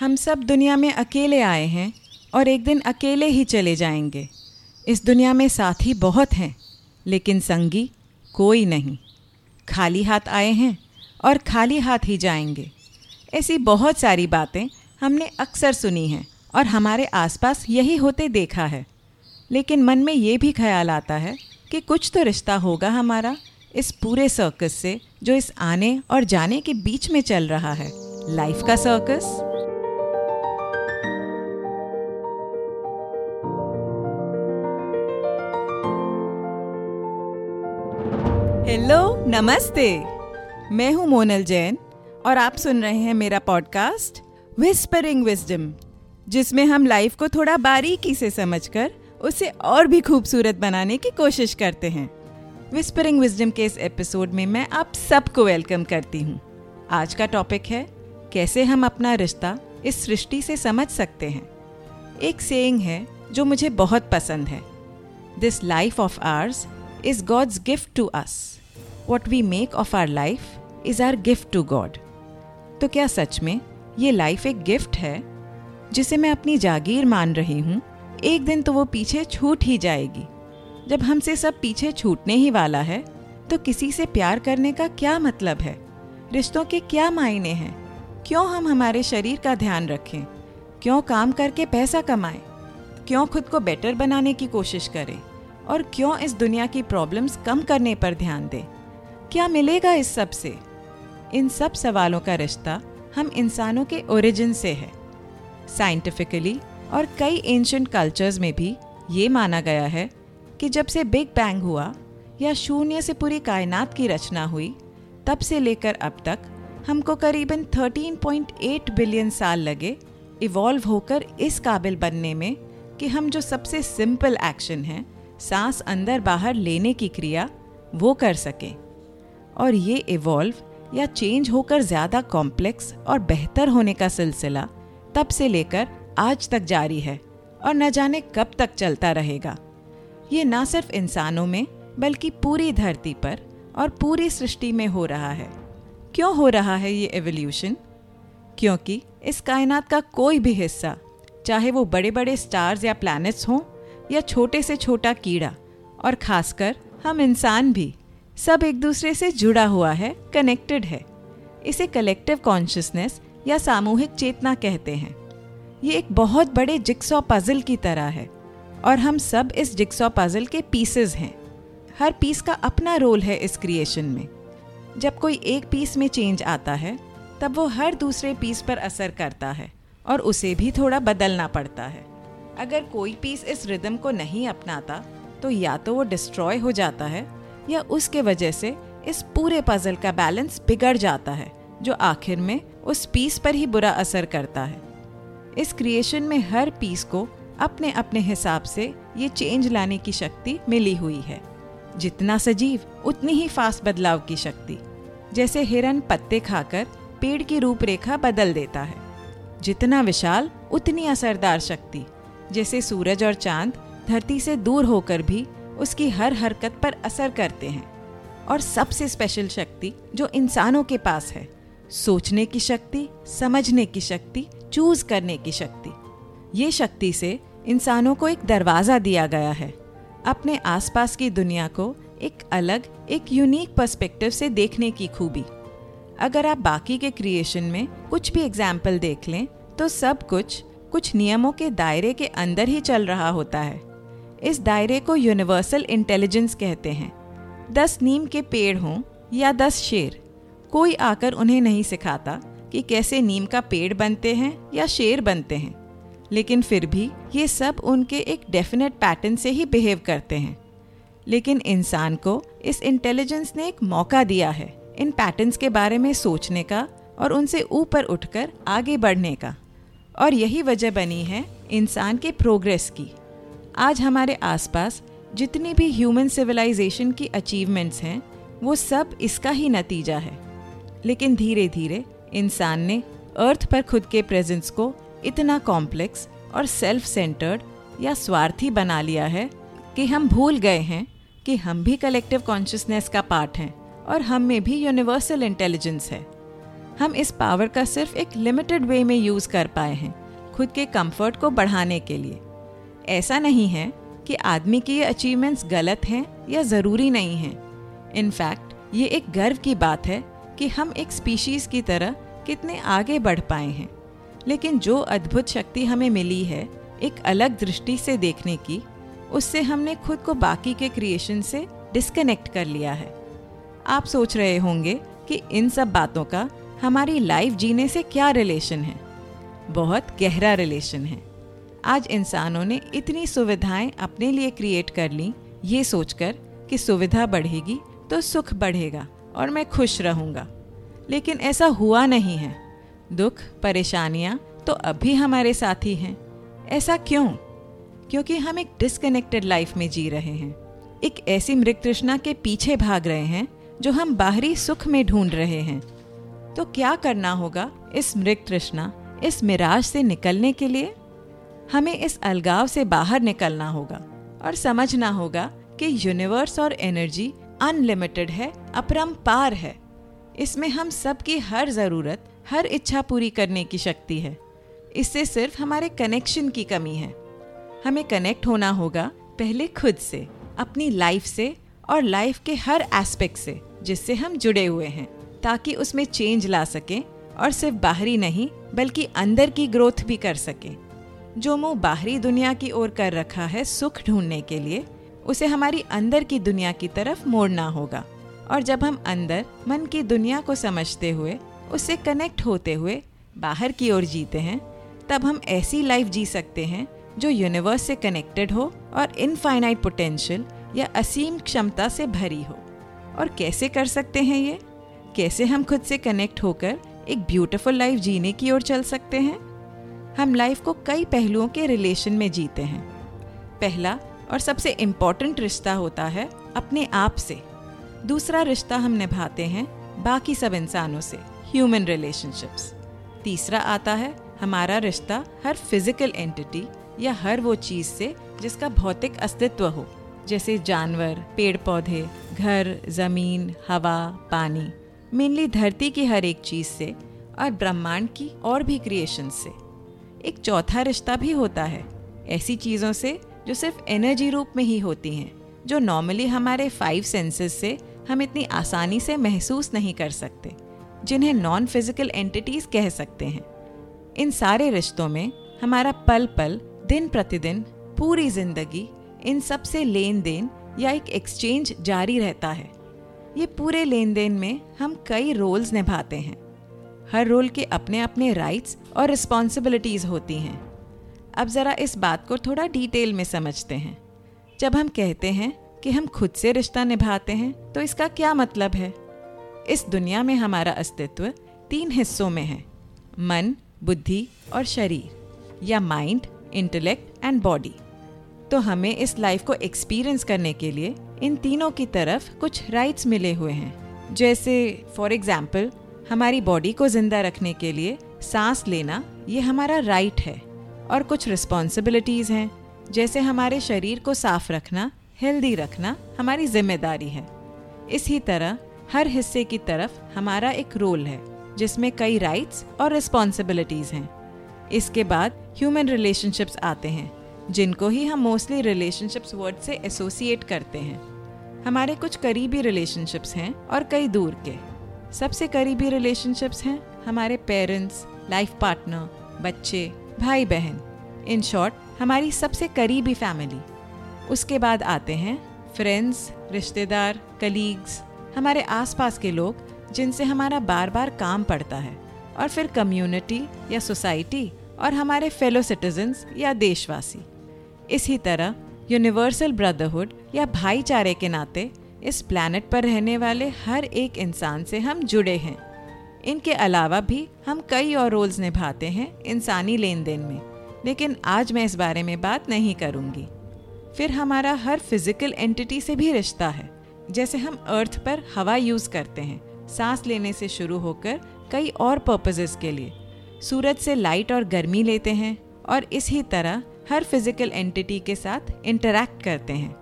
हम सब दुनिया में अकेले आए हैं और एक दिन अकेले ही चले जाएँगे। इस दुनिया में साथी बहुत हैं, लेकिन संगी कोई नहीं। खाली हाथ आए हैं और खाली हाथ ही जाएँगे। ऐसी बहुत सारी बातें हमने अक्सर सुनी हैं और हमारे आसपास यही होते देखा है। लेकिन मन में ये भी ख्याल आता है कि कुछ तो रिश्ता होगा हमारा इस पूरे सर्कस से, जो इस आने और जाने के बीच में चल रहा है। लाइफ का सर्कस हेलो, नमस्ते। मैं हूँ मोनल जैन और आप सुन रहे हैं मेरा पॉडकास्ट विस्परिंग विजडम जिसमें हम लाइफ को थोड़ा बारीकी से समझकर उसे और भी खूबसूरत बनाने की कोशिश करते हैं। विस्परिंग विजडम के इस एपिसोड में मैं आप सबको वेलकम करती हूँ। आज का टॉपिक है, कैसे हम अपना रिश्ता इस सृष्टि से समझ सकते हैं। एक सेइंग है जो मुझे बहुत पसंद है। This life of ours is God's gift to us. What we make of our life is our gift to God. तो क्या सच में ये लाइफ एक गिफ्ट है, जिसे मैं अपनी जागीर मान रही हूँ? एक दिन तो वो पीछे छूट ही जाएगी। जब हमसे सब पीछे छूटने ही वाला है तो किसी से प्यार करने का क्या मतलब है? रिश्तों के क्या मायने हैं? क्यों हम हमारे शरीर का ध्यान रखें? क्यों काम करके पैसा कमाएँ? क्यों खुद को बेटर बनाने की कोशिश करें? और क्यों इस दुनिया की प्रॉब्लम्स कम करने पर ध्यान दें? क्या मिलेगा इस सबसे? इन सब सवालों का रिश्ता हम इंसानों के ओरिजिन से है। साइंटिफिकली और कई एंशंट कल्चर्स में भी ये माना गया है कि जब से बिग बैंग हुआ या शून्य से पूरी कायनात की रचना हुई, तब से लेकर अब तक हमको करीबन 13.8 बिलियन साल लगे इवॉल्व होकर इस काबिल बनने में कि हम जो सबसे सिंपल एक्शन हैं, सांस अंदर बाहर लेने की क्रिया, वो कर सकें। और ये इवॉल्व या चेंज होकर ज़्यादा कॉम्प्लेक्स और बेहतर होने का सिलसिला तब से लेकर आज तक जारी है और न जाने कब तक चलता रहेगा। ये ना सिर्फ़ इंसानों में, बल्कि पूरी धरती पर और पूरी सृष्टि में हो रहा है। क्यों हो रहा है ये एवोल्यूशन क्योंकि इस कायनात का कोई भी हिस्सा, चाहे वो बड़े बड़े स्टार्स या प्लैनेट्स हों या छोटे से छोटा कीड़ा, और खासकर हम इंसान भी सब एक दूसरे से जुड़ा हुआ है कनेक्टेड है। इसे कलेक्टिव कॉन्शियसनेस या सामूहिक चेतना कहते हैं। ये एक बहुत बड़े जिक्सॉ पजल की तरह है और हम सब इस जिक्सॉ पजल के पीसेस हैं। हर पीस का अपना रोल है इस क्रिएशन में। जब कोई एक पीस में चेंज आता है, तब वो हर दूसरे पीस पर असर करता है और उसे भी थोड़ा बदलना पड़ता है। अगर कोई पीस इस रिदम को नहीं अपनाता तो या तो वो डिस्ट्रॉय हो जाता है या उसके वजह से इस पूरे पजल का बैलेंस बिगड़ जाता है, जो आखिर में उस पीस पर ही बुरा असर करता है। इस क्रिएशन में हर पीस को अपने अपने हिसाब से ये चेंज लाने की शक्ति मिली हुई है। जितना सजीव, उतनी ही फास्ट बदलाव की शक्ति। जैसे हिरन पत्ते खाकर पेड़ की रूपरेखा बदल देता है। जितना विशाल, उतनी असरदार शक्ति। जैसे सूरज और चाँद धरती से दूर होकर भी उसकी हर हरकत पर असर करते हैं। और सबसे स्पेशल शक्ति जो इंसानों के पास है, सोचने की शक्ति, समझने की शक्ति चूज़ करने की शक्ति। ये शक्ति से इंसानों को एक दरवाज़ा दिया गया है। अपने आसपास की दुनिया को एक अलग, एक यूनिक पर्सपेक्टिव से देखने की खूबी। अगर आप बाकी के क्रिएशन में कुछ भी एग्ज़ाम्पल देख लें तो सब कुछ कुछ नियमों के दायरे के अंदर ही चल रहा होता है। इस दायरे को यूनिवर्सल इंटेलिजेंस कहते हैं। दस नीम के पेड़ हों या दस शेर, कोई आकर उन्हें नहीं सिखाता कि कैसे नीम का पेड़ बनते हैं या शेर बनते हैं। लेकिन फिर भी ये सब उनके एक डेफिनेट पैटर्न से ही बिहेव करते हैं। लेकिन इंसान को इस इंटेलिजेंस ने एक मौका दिया है इन पैटर्न्स के बारे में सोचने का और उनसे ऊपर उठकर आगे बढ़ने का। और यही वजह बनी है इंसान के प्रोग्रेस की। आज हमारे आसपास जितनी भी ह्यूमन सिविलाइजेशन की अचीवमेंट्स हैं, वो सब इसका ही नतीजा है। लेकिन धीरे धीरे इंसान ने अर्थ पर खुद के प्रेजेंस को इतना कॉम्प्लेक्स और सेल्फ सेंटर्ड या स्वार्थी बना लिया है कि हम भूल गए हैं कि हम भी कलेक्टिव कॉन्शियसनेस का पार्ट हैं और हम में भी यूनिवर्सल इंटेलिजेंस है। हम इस पावर का सिर्फ़ एक लिमिटेड वे में यूज़ कर पाए हैं खुद के कंफर्ट को बढ़ाने के लिए। ऐसा नहीं है कि आदमी की ये अचीवमेंट्स गलत हैं या ज़रूरी नहीं हैं। इनफैक्ट ये एक गर्व की बात है कि हम एक स्पीशीज की तरह कितने आगे बढ़ पाए हैं। लेकिन जो अद्भुत शक्ति हमें मिली है एक अलग दृष्टि से देखने की, उससे हमने खुद को बाकी के क्रिएशन से डिस्कनेक्ट कर लिया है। आप सोच रहे होंगे कि इन सब बातों का हमारी लाइफ जीने से क्या रिलेशन है? बहुत गहरा रिलेशन है। आज इंसानों ने इतनी सुविधाएँ अपने लिए क्रिएट कर ली, ये सोचकर कि सुविधा बढ़ेगी तो सुख बढ़ेगा और मैं खुश रहूँगा। लेकिन ऐसा हुआ नहीं है। दुख, परेशानियाँ तो अभी हमारे साथ ही। हैं ऐसा क्यों? क्योंकि हम एक डिसकनेक्टेड लाइफ में जी रहे हैं। एक ऐसी मृग तृष्णा के पीछे भाग रहे हैं जो हम बाहरी सुख में ढूंढ रहे हैं। तो क्या करना होगा इस मृग तृष्णा, इस मिराज से निकलने के लिए? हमें इस अलगाव से बाहर निकलना होगा और समझना होगा कि यूनिवर्स और एनर्जी अनलिमिटेड है अपरम्पार है। इसमें हम सबकी हर ज़रूरत, हर इच्छा पूरी करने की शक्ति है। इससे सिर्फ़ हमारे कनेक्शन की कमी है। हमें कनेक्ट होना होगा पहले खुद से, अपनी लाइफ से और लाइफ के हर एस्पेक्ट से, जिससे हम जुड़े हुए हैं, ताकि उसमें चेंज ला सकें और सिर्फ़ बाहरी नहीं, बल्कि अंदर की ग्रोथ भी कर सकें। जो मुँह बाहरी दुनिया की ओर कर रखा है सुख ढूँढने के लिए, उसे हमारी अंदर की दुनिया की तरफ़ मोड़ना होगा। और जब हम अंदर, मन की दुनिया को समझते हुए, उससे कनेक्ट होते हुए बाहर की ओर जीते हैं, तब हम ऐसी लाइफ जी सकते हैं जो यूनिवर्स से कनेक्टेड हो और इनफाइनाइट पोटेंशियल या असीम क्षमता से भरी हो। और कैसे कर सकते हैं ये? कैसे हम खुद से कनेक्ट होकर एक ब्यूटीफुल लाइफ जीने की ओर चल सकते हैं? हम लाइफ को कई पहलुओं के रिलेशन में जीते हैं। पहला और सबसे इंपॉर्टेंट रिश्ता होता है अपने आप से। दूसरा रिश्ता हम निभाते हैं बाकी सब इंसानों से ह्यूमन रिलेशनशिप्स तीसरा आता है हमारा रिश्ता हर फ़िज़िकल एंटिटी या हर वो चीज़ से जिसका भौतिक अस्तित्व हो, जैसे जानवर पेड़ पौधे घर, ज़मीन, हवा, पानी। मेनली धरती की हर एक चीज़ से और ब्रह्मांड की और भी क्रिएशन से। एक चौथा रिश्ता भी होता है। ऐसी चीज़ों से जो सिर्फ़ एनर्जी रूप में ही होती हैं, जो नॉर्मली हमारे फाइव सेंसेस से हम इतनी आसानी से महसूस नहीं कर सकते, जिन्हें नॉन फ़िज़िकल एंटिटीज कह सकते हैं। इन सारे रिश्तों में हमारा पल पल दिन प्रतिदिन, पूरी ज़िंदगी इन सबसे लेन देन या एक एक्सचेंज जारी रहता है। ये पूरे लेन देन में हम कई रोल्स निभाते हैं। हर रोल के अपने अपने राइट्स और रिस्पॉन्सिबिलिटीज होती हैं। अब ज़रा इस बात को थोड़ा डिटेल में समझते हैं। जब हम कहते हैं कि हम खुद से रिश्ता निभाते हैं तो इसका क्या मतलब है? इस दुनिया में हमारा अस्तित्व तीन हिस्सों में है, मन, बुद्धि और शरीर, या माइंड इंटेलेक्ट एंड बॉडी तो हमें इस लाइफ को एक्सपीरियंस करने के लिए इन तीनों की तरफ़ कुछ राइट्स मिले हुए हैं। जैसे फॉर एग्ज़ाम्पल हमारी बॉडी को ज़िंदा रखने के लिए सांस लेना, ये हमारा राइट है। और कुछ रिस्पॉन्सिबिलिटीज़ हैं, जैसे हमारे शरीर को साफ़ रखना हेल्दी रखना हमारी ज़िम्मेदारी है। इसी तरह, हर हिस्से की तरफ़ हमारा एक रोल है, जिसमें कई राइट्स और रिस्पॉन्सिबिलिटीज़ हैं। इसके बाद ह्यूमन रिलेशनशिप्स आते हैं, जिनको ही हम मोस्टली रिलेशनशिप्स वर्ड से एसोसिएट करते हैं। हमारे कुछ करीबी रिलेशनशिप्स हैं और कई दूर के। सबसे करीबी रिलेशनशिप्स हैं हमारे पेरेंट्स लाइफ पार्टनर बच्चे, भाई बहन। इन शॉर्ट हमारी सबसे करीबी फैमिली उसके बाद आते हैं फ्रेंड्स रिश्तेदार कलीग्स हमारे आसपास के लोग जिनसे हमारा बार बार काम पड़ता है और फिर कम्युनिटी या सोसाइटी और हमारे फेलो सिटीजन्स या देशवासी। इसी तरह यूनिवर्सल ब्रदरहुड या भाईचारे के नाते इस प्लैनेट पर रहने वाले हर एक इंसान से हम जुड़े हैं। इनके अलावा भी हम कई और रोल्स निभाते हैं इंसानी लेन देन में। लेकिन आज मैं इस बारे में बात नहीं करूँगी। फिर हमारा हर फ़िज़िकल एंटिटी से भी रिश्ता है। जैसे हम अर्थ पर हवा यूज़ करते हैं, सांस लेने से शुरू होकर कई और पर्पजेस के लिए। सूरज से लाइट और गर्मी लेते हैं और इसी तरह हर फ़िज़िकल एंटिटी के साथ इंटरैक्ट करते हैं।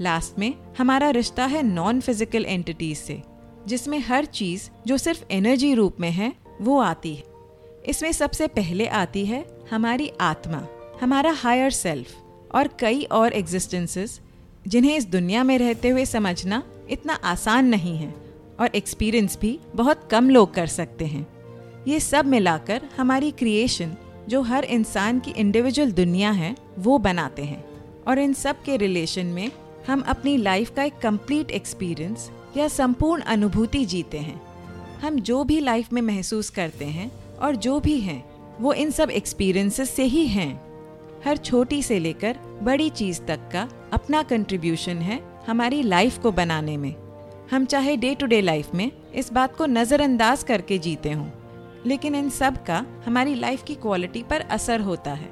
लास्ट में, हमारा रिश्ता है नॉन फ़िज़िकल एंटिटीज से, जिसमें हर चीज़ जो सिर्फ़ एनर्जी रूप में है, वो आती है। इसमें सबसे पहले आती है हमारी आत्मा, हमारा हायर सेल्फ और कई और एग्जिस्टेंसेस जिन्हें इस दुनिया में रहते हुए समझना इतना आसान नहीं है और एक्सपीरियंस भी बहुत कम लोग कर सकते हैं। ये सब मिलाकर हमारी क्रिएशन जो हर इंसान की इंडिविजुअल दुनिया है, वो बनाते हैं। और इन सब के रिलेशन में हम अपनी लाइफ का एक कंप्लीट एक्सपीरियंस या संपूर्ण अनुभूति जीते हैं। हम जो भी लाइफ में महसूस करते हैं और जो भी हैं, वो इन सब एक्सपीरियंसेस से ही हैं। हर छोटी से लेकर बड़ी चीज़ तक का अपना कंट्रीब्यूशन है हमारी लाइफ को बनाने में। हम चाहे डे टू डे लाइफ में इस बात को नज़रअंदाज करके जीते हों, लेकिन इन सब का हमारी लाइफ की क्वालिटी पर असर होता है।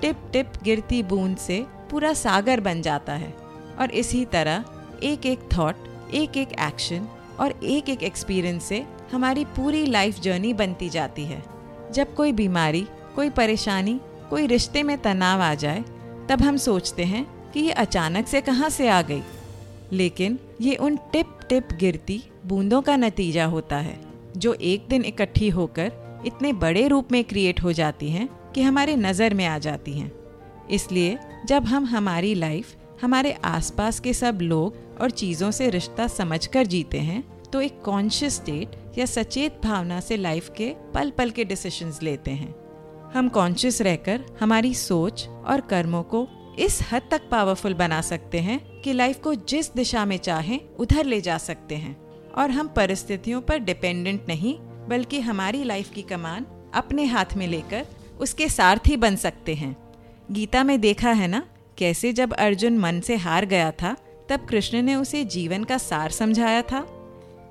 टिप टिप गिरती बूंद से पूरा सागर बन जाता है। और इसी तरह एक एक थॉट एक एक एक्शन और एक एक एक्सपीरियंस से हमारी पूरी लाइफ जर्नी बनती जाती है। जब कोई बीमारी, कोई परेशानी, कोई रिश्ते में तनाव आ जाए, तब हम सोचते हैं कि ये अचानक से कहाँ से आ गई। लेकिन ये उन टिप टिप गिरती बूंदों का नतीजा होता है, जो एक दिन इकट्ठी होकर इतने बड़े रूप में क्रिएट हो जाती हैं कि हमारे नज़र में आ जाती हैं। इसलिए जब हम हमारी लाइफ हमारे आसपास के सब लोग और चीज़ों से रिश्ता समझकर जीते हैं तो एक कॉन्शियस स्टेट या सचेत भावना से लाइफ के पल पल के डिसीशंस लेते हैं। हम कॉन्शियस रहकर हमारी सोच और कर्मों को इस हद तक पावरफुल बना सकते हैं कि लाइफ को जिस दिशा में चाहें, उधर ले जा सकते हैं। और हम परिस्थितियों पर डिपेंडेंट नहीं, बल्कि हमारी लाइफ की कमान अपने हाथ में लेकर उसके सारथी बन सकते हैं। गीता में देखा है ना कैसे जब अर्जुन मन से हार गया था, तब कृष्ण ने उसे जीवन का सार समझाया था।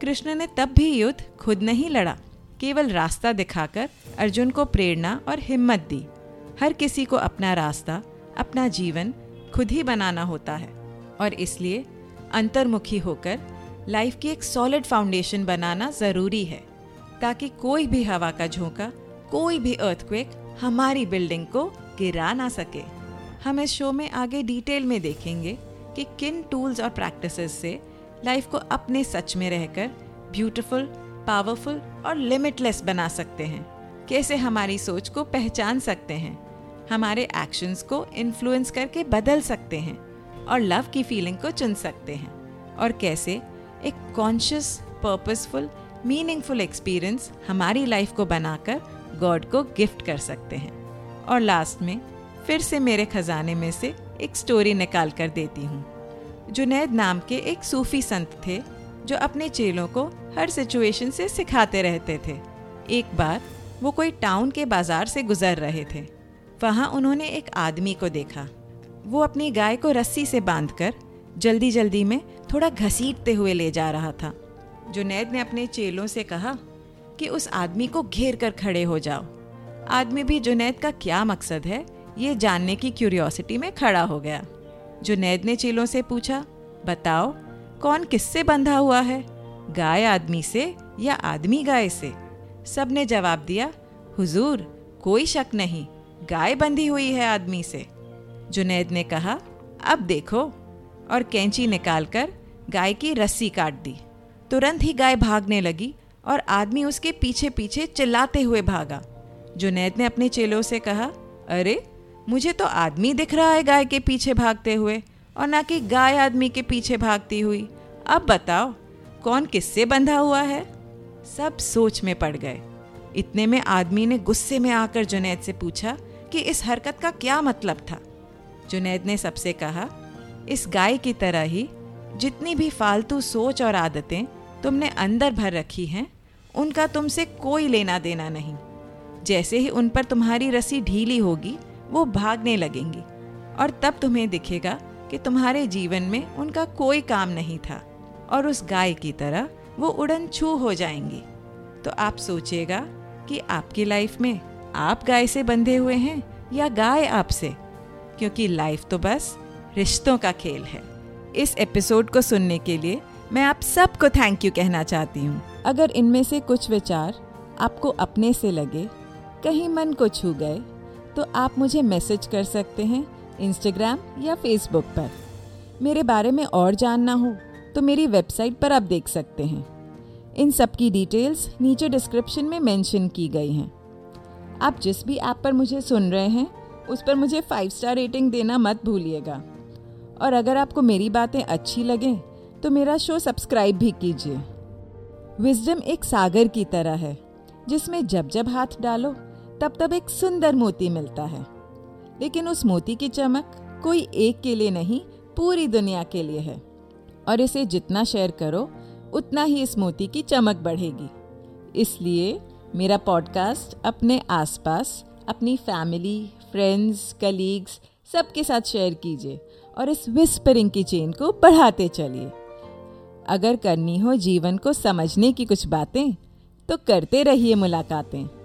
कृष्ण ने तब भी युद्ध खुद नहीं लड़ा, केवल रास्ता दिखाकर अर्जुन को प्रेरणा और हिम्मत दी। हर किसी को अपना रास्ता, अपना जीवन खुद ही बनाना होता है और इसलिए अंतर्मुखी होकर लाइफ की एक सॉलिड फाउंडेशन बनाना ज़रूरी है, ताकि कोई भी हवा का झोंका, कोई भी अर्थक्वेक हमारी बिल्डिंग को गिरा ना सके। हम इस शो में आगे डिटेल में देखेंगे कि किन टूल्स और प्रैक्टिसेस से लाइफ को अपने सच में रहकर ब्यूटीफुल पावरफुल और लिमिटलेस बना सकते हैं। कैसे हमारी सोच को पहचान सकते हैं, हमारे एक्शंस को इन्फ्लुएंस करके बदल सकते हैं और लव की फीलिंग को चुन सकते हैं। और कैसे एक कॉन्शियस पर्पसफुल मीनिंगफुल एक्सपीरियंस हमारी लाइफ को बनाकर गॉड को गिफ्ट कर सकते हैं। और लास्ट में फिर से मेरे खजाने में से एक स्टोरी निकाल कर देती हूँ। जुनैद नाम के एक सूफी संत थे, जो अपने चेलों को हर सिचुएशन से सिखाते रहते थे। एक बार वो कोई टाउन के बाज़ार से गुजर रहे थे। वहाँ उन्होंने एक आदमी को देखा। वो अपनी गाय को रस्सी से बांधकर जल्दी जल्दी में थोड़ा घसीटते हुए ले जा रहा था। जुनैद ने अपने चेलों से कहा कि उस आदमी को घेर कर खड़े हो जाओ। आदमी भी जुनैद का क्या मकसद है? ये जानने की क्यूरियोसिटी में खड़ा हो गया। जुनैद ने चेलों से पूछा, बताओ, कौन किससे बंधा हुआ है? गाय आदमी से या आदमी गाय से? सबने जवाब दिया, हुजूर, कोई शक नहीं, गाय बंधी हुई है आदमी से। जुनैद ने कहा, अब देखो। और कैंची निकालकर गाय की रस्सी काट दी। तुरंत ही गाय भागने लगी और आदमी उसके पीछे पीछे चिल्लाते हुए भागा। जुनैद ने अपने चेलों से कहा, अरे मुझे तो आदमी दिख रहा है गाय के पीछे भागते हुए, और ना कि गाय आदमी के पीछे भागती हुई। अब बताओ, कौन किससे बंधा हुआ है? सब सोच में पड़ गए। इतने में आदमी ने गुस्से में आकर जुनैद से पूछा कि इस हरकत का क्या मतलब था। जुनैद ने सबसे कहा, इस गाय की तरह ही जितनी भी फालतू सोच और आदतें तुमने अंदर भर रखी हैं, उनका तुमसे कोई लेना देना नहीं। जैसे ही उन पर तुम्हारी रस्सी ढीली होगी वो भागने लगेंगी। और तब तुम्हें दिखेगा कि तुम्हारे जीवन में उनका कोई काम नहीं था, और उस गाय की तरह वो उड़न छू हो जाएँगी। तो आप सोचिएगा कि आपकी लाइफ में आप गाय से बंधे हुए हैं या गाय आपसे? क्योंकि लाइफ तो बस रिश्तों का खेल है। इस एपिसोड को सुनने के लिए मैं आप सबको थैंक यू कहना चाहती हूँ। अगर इनमें से कुछ विचार आपको अपने से लगे, कहीं मन को छू गए तो आप मुझे मैसेज कर सकते हैं इंस्टाग्राम या फेसबुक पर। मेरे बारे में और जानना हो तो मेरी वेबसाइट पर आप देख सकते हैं। इन सब की डिटेल्स नीचे डिस्क्रिप्शन में मेंशन की गई हैं। आप जिस भी ऐप पर मुझे सुन रहे हैं, उस पर मुझे फाइव स्टार रेटिंग देना मत भूलिएगा। और अगर आपको मेरी बातें अच्छी लगें तो मेरा शो सब्सक्राइब भी कीजिए। विजडम एक सागर की तरह है, जिसमें जब जब हाथ डालो तब तब एक सुंदर मोती मिलता है। लेकिन उस मोती की चमक कोई एक के लिए नहीं, पूरी दुनिया के लिए है। और इसे जितना शेयर करो, उतना ही इस मोती की चमक बढ़ेगी। इसलिए मेरा पॉडकास्ट अपने आसपास, अपनी फैमिली, फ्रेंड्स, कलीग्स सबके साथ शेयर कीजिए और इस विस्परिंग की चेन को बढ़ाते चलिए। अगर करनी हो जीवन को समझने की कुछ बातें तो करते रहिए मुलाकातें।